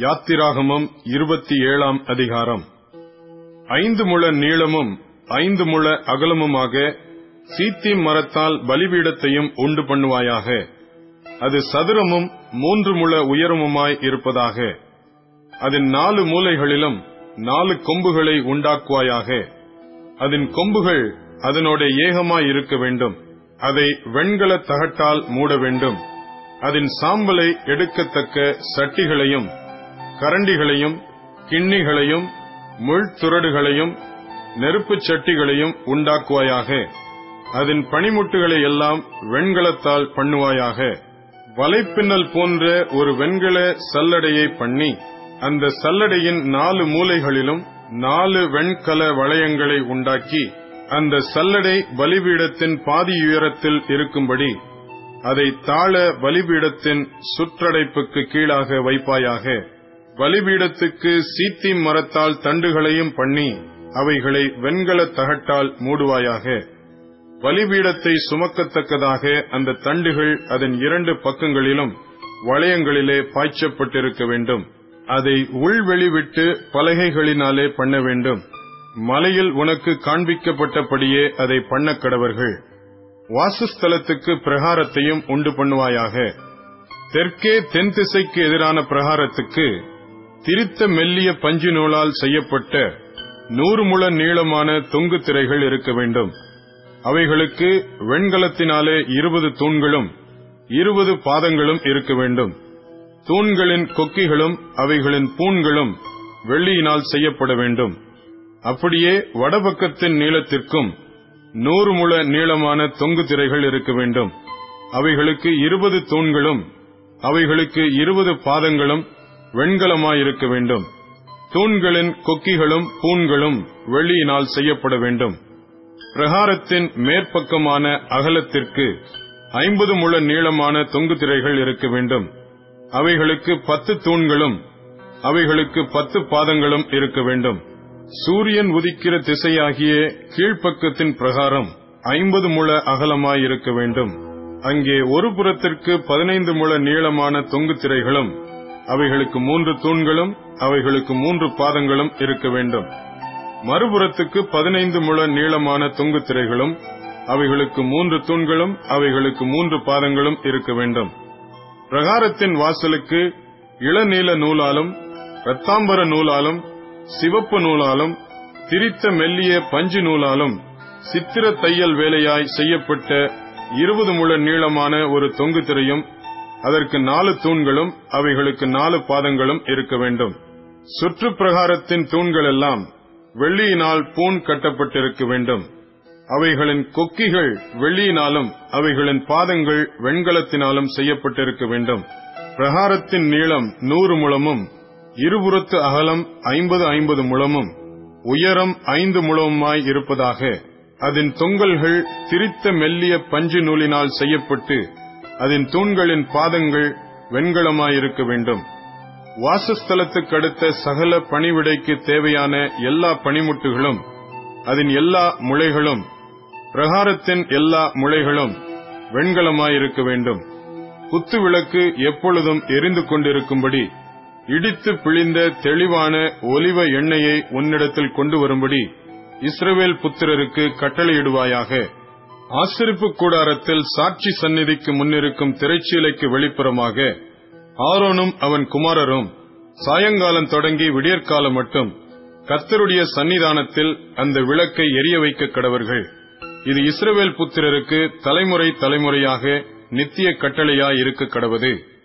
யாத்திராகமம் இருபத்தி ஏழாம் அதிகாரம். ஐந்து முழ நீளமும் ஐந்து முழ அகலமுமாக சீத்தி மரத்தால் பலிபீடத்தையும் உண்டு பண்ணுவாயாக. அது சதுரமும் மூன்று முழ உயரமுமாய் இருப்பதாக. அதன் நாலு மூலைகளிலும் நாலு கொம்புகளை உண்டாக்குவாயாக. அதன் கொம்புகள் அதனோட ஏகமாய் இருக்க வேண்டும். அதை வெண்கல தகட்டால் மூட வேண்டும். அதன் சாம்பலை எடுக்கத்தக்க சட்டிகளையும் கரண்டிகளையும் கிண்ணிகளையும் முள்துரடுகளையும் நெருப்புச் சட்டிகளையும் உண்டாக்குவாயாக. அதன் பனிமுட்டுகளை எல்லாம் வெண்கலத்தால் பண்ணுவாயாக. வலைப்பின்னல் போன்ற ஒரு வெண்கல சல்லடையை பண்ணி அந்த சல்லடையின் நாலு மூலைகளிலும் நாலு வெண்கல வளையங்களை உண்டாக்கி அந்த சல்லடை பலிபீடத்தின் பாதி உயரத்தில் இருக்கும்படி அதை தாழ பலிபீடத்தின் சுற்றடைப்புக்கு கீழாக வைப்பாயாக. பலிபீடத்துக்கு சீத்தி மரத்தால் தண்டுகளையும் பண்ணி அவைகளை வெண்கல தகட்டால் மூடுவாயாக. பலிபீடத்தை சுமக்கத்தக்கதாக அந்த தண்டுகள் அதன் இரண்டு பக்கங்களிலும் வளையங்களிலே பாய்ச்சப்பட்டிருக்க வேண்டும். அதை உள்வெளிவிட்டு பலகைகளினாலே பண்ண வேண்டும். மலையில் உனக்கு காண்பிக்கப்பட்டபடியே அதை பண்ண கடவர்கள். வாசஸ்தலத்துக்கு பிரகாரத்தையும் உண்டு பண்ணுவாயாக. தெற்கே தென் திசைக்கு எதிரான பிரகாரத்துக்கு திரித்த மெல்லிய பஞ்சு நூலால் செய்யப்பட்ட நூறு முழ நீளமான தொங்கு திரைகள் இருக்க வேண்டும். அவைகளுக்கு வெண்கலத்தினாலே இருபது தூண்களும் இருபது பாதங்களும் இருக்க வேண்டும். தூண்களின் கொக்கிகளும் அவைகளின் பூண்களும் வெள்ளியினால் செய்யப்பட வேண்டும். அப்படியே வடபக்கத்தின் நீளத்திற்கும் நூறு முழ நீளமான தொங்கு திரைகள் இருக்க வேண்டும். அவைகளுக்கு இருபது தூண்களும் அவைகளுக்கு இருபது பாதங்களும் வெண்கலமாயிருக்க வேண்டும் தூண்களின் கொக்கிகளும் பூண்களும் வெள்ளியினால் செய்யப்பட வேண்டும் பிரகாரத்தின் மேற்பக்கமான அகலத்திற்கு ஐம்பது முழ நீளமான தொங்கு திரைகள் இருக்க வேண்டும் அவைகளுக்கு பத்து தூண்களும் அவைகளுக்கு பத்து பாதங்களும் இருக்க வேண்டும் சூரியன் உதிக்கிற திசையாகிய கீழ்ப்பக்கத்தின் பிரகாரம் ஐம்பது முழ அகலமாய் இருக்க வேண்டும் அங்கே ஒரு புறத்திற்கு பதினைந்து முழ நீளமான தொங்கு திரைகளும் அவைகளுக்கு மூன்று தூண்களும் அவைகளுக்கு மூன்று பாதங்களும் இருக்க வேண்டும். மறுபுறத்துக்கு பதினைந்து முழ நீளமான தொங்கு திரைகளும் அவைகளுக்கு மூன்று தூண்களும் அவைகளுக்கு மூன்று பாதங்களும் இருக்க வேண்டும். பிரகாரத்தின் வாசலுக்கு இளநீல நூலாலும் இரத்தாம்பர நூலாலும் சிவப்பு நூலாலும் திரித்த மெல்லிய பஞ்சு நூலாலும் சித்திர தையல் வேலையாய் செய்யப்பட்ட இருபது முழ நீளமான ஒரு தொங்கு திரையும் அதற்கு நாலு தூண்களும் அவைகளுக்கு நாலு பாதங்களும் இருக்க வேண்டும். சுற்று பிரகாரத்தின் தூண்கள் எல்லாம் வெள்ளியினால் பூண் கட்டப்பட்டிருக்க வேண்டும். அவைகளின் கொக்கிகள் வெள்ளியினாலும் அவைகளின் பாதங்கள் வெண்கலத்தினாலும் செய்யப்பட்டிருக்க வேண்டும். பிரகாரத்தின் நீளம் நூறு முழமும் இருபுறத்து அகலம் ஐம்பது ஐம்பது முழமும் உயரம் ஐந்து முழமுமாய் இருப்பதாக அதன் தொங்கல்கள் திரித்த மெல்லிய பஞ்சு நூலினால் செய்யப்பட்டு அதன் தூண்களின் பாதங்கள் வெண்கலமாயிருக்க வேண்டும். வாசஸ்தலத்துக்கு அடுத்த சகல பணிவிடைக்கு தேவையான எல்லா பணிமுட்டுகளும் அதன் எல்லா முளைகளும் பிரகாரத்தின் எல்லா முளைகளும் வெண்கலமாயிருக்க வேண்டும். குத்து விளக்கு எப்பொழுதும் எரிந்து கொண்டிருக்கும்படி இடித்து பிழிந்த தெளிவான ஒலிவ எண்ணெயை உன்னிடத்தில் கொண்டு வரும்படி இஸ்ரவேல் புத்திரருக்கு கட்டளையிடுவாயாக. ஆசிரிப்பு கூடாரத்தில் சாட்சி சந்நிதிக்கு முன்னிருக்கும் திரைச்சீலைக்கு வெளிப்புறமாக ஆரோனும் அவன் குமாரரும் சாயங்காலம் தொடங்கி விடியற்காலம் மட்டும் கத்தருடைய சன்னிதானத்தில் அந்த விளக்கை எரிய வைக்க கடவர்கள். இது இஸ்ரவேல் புத்திரருக்கு தலைமுறை தலைமுறையாக நித்திய கட்டளையாய் இருக்க கடவது.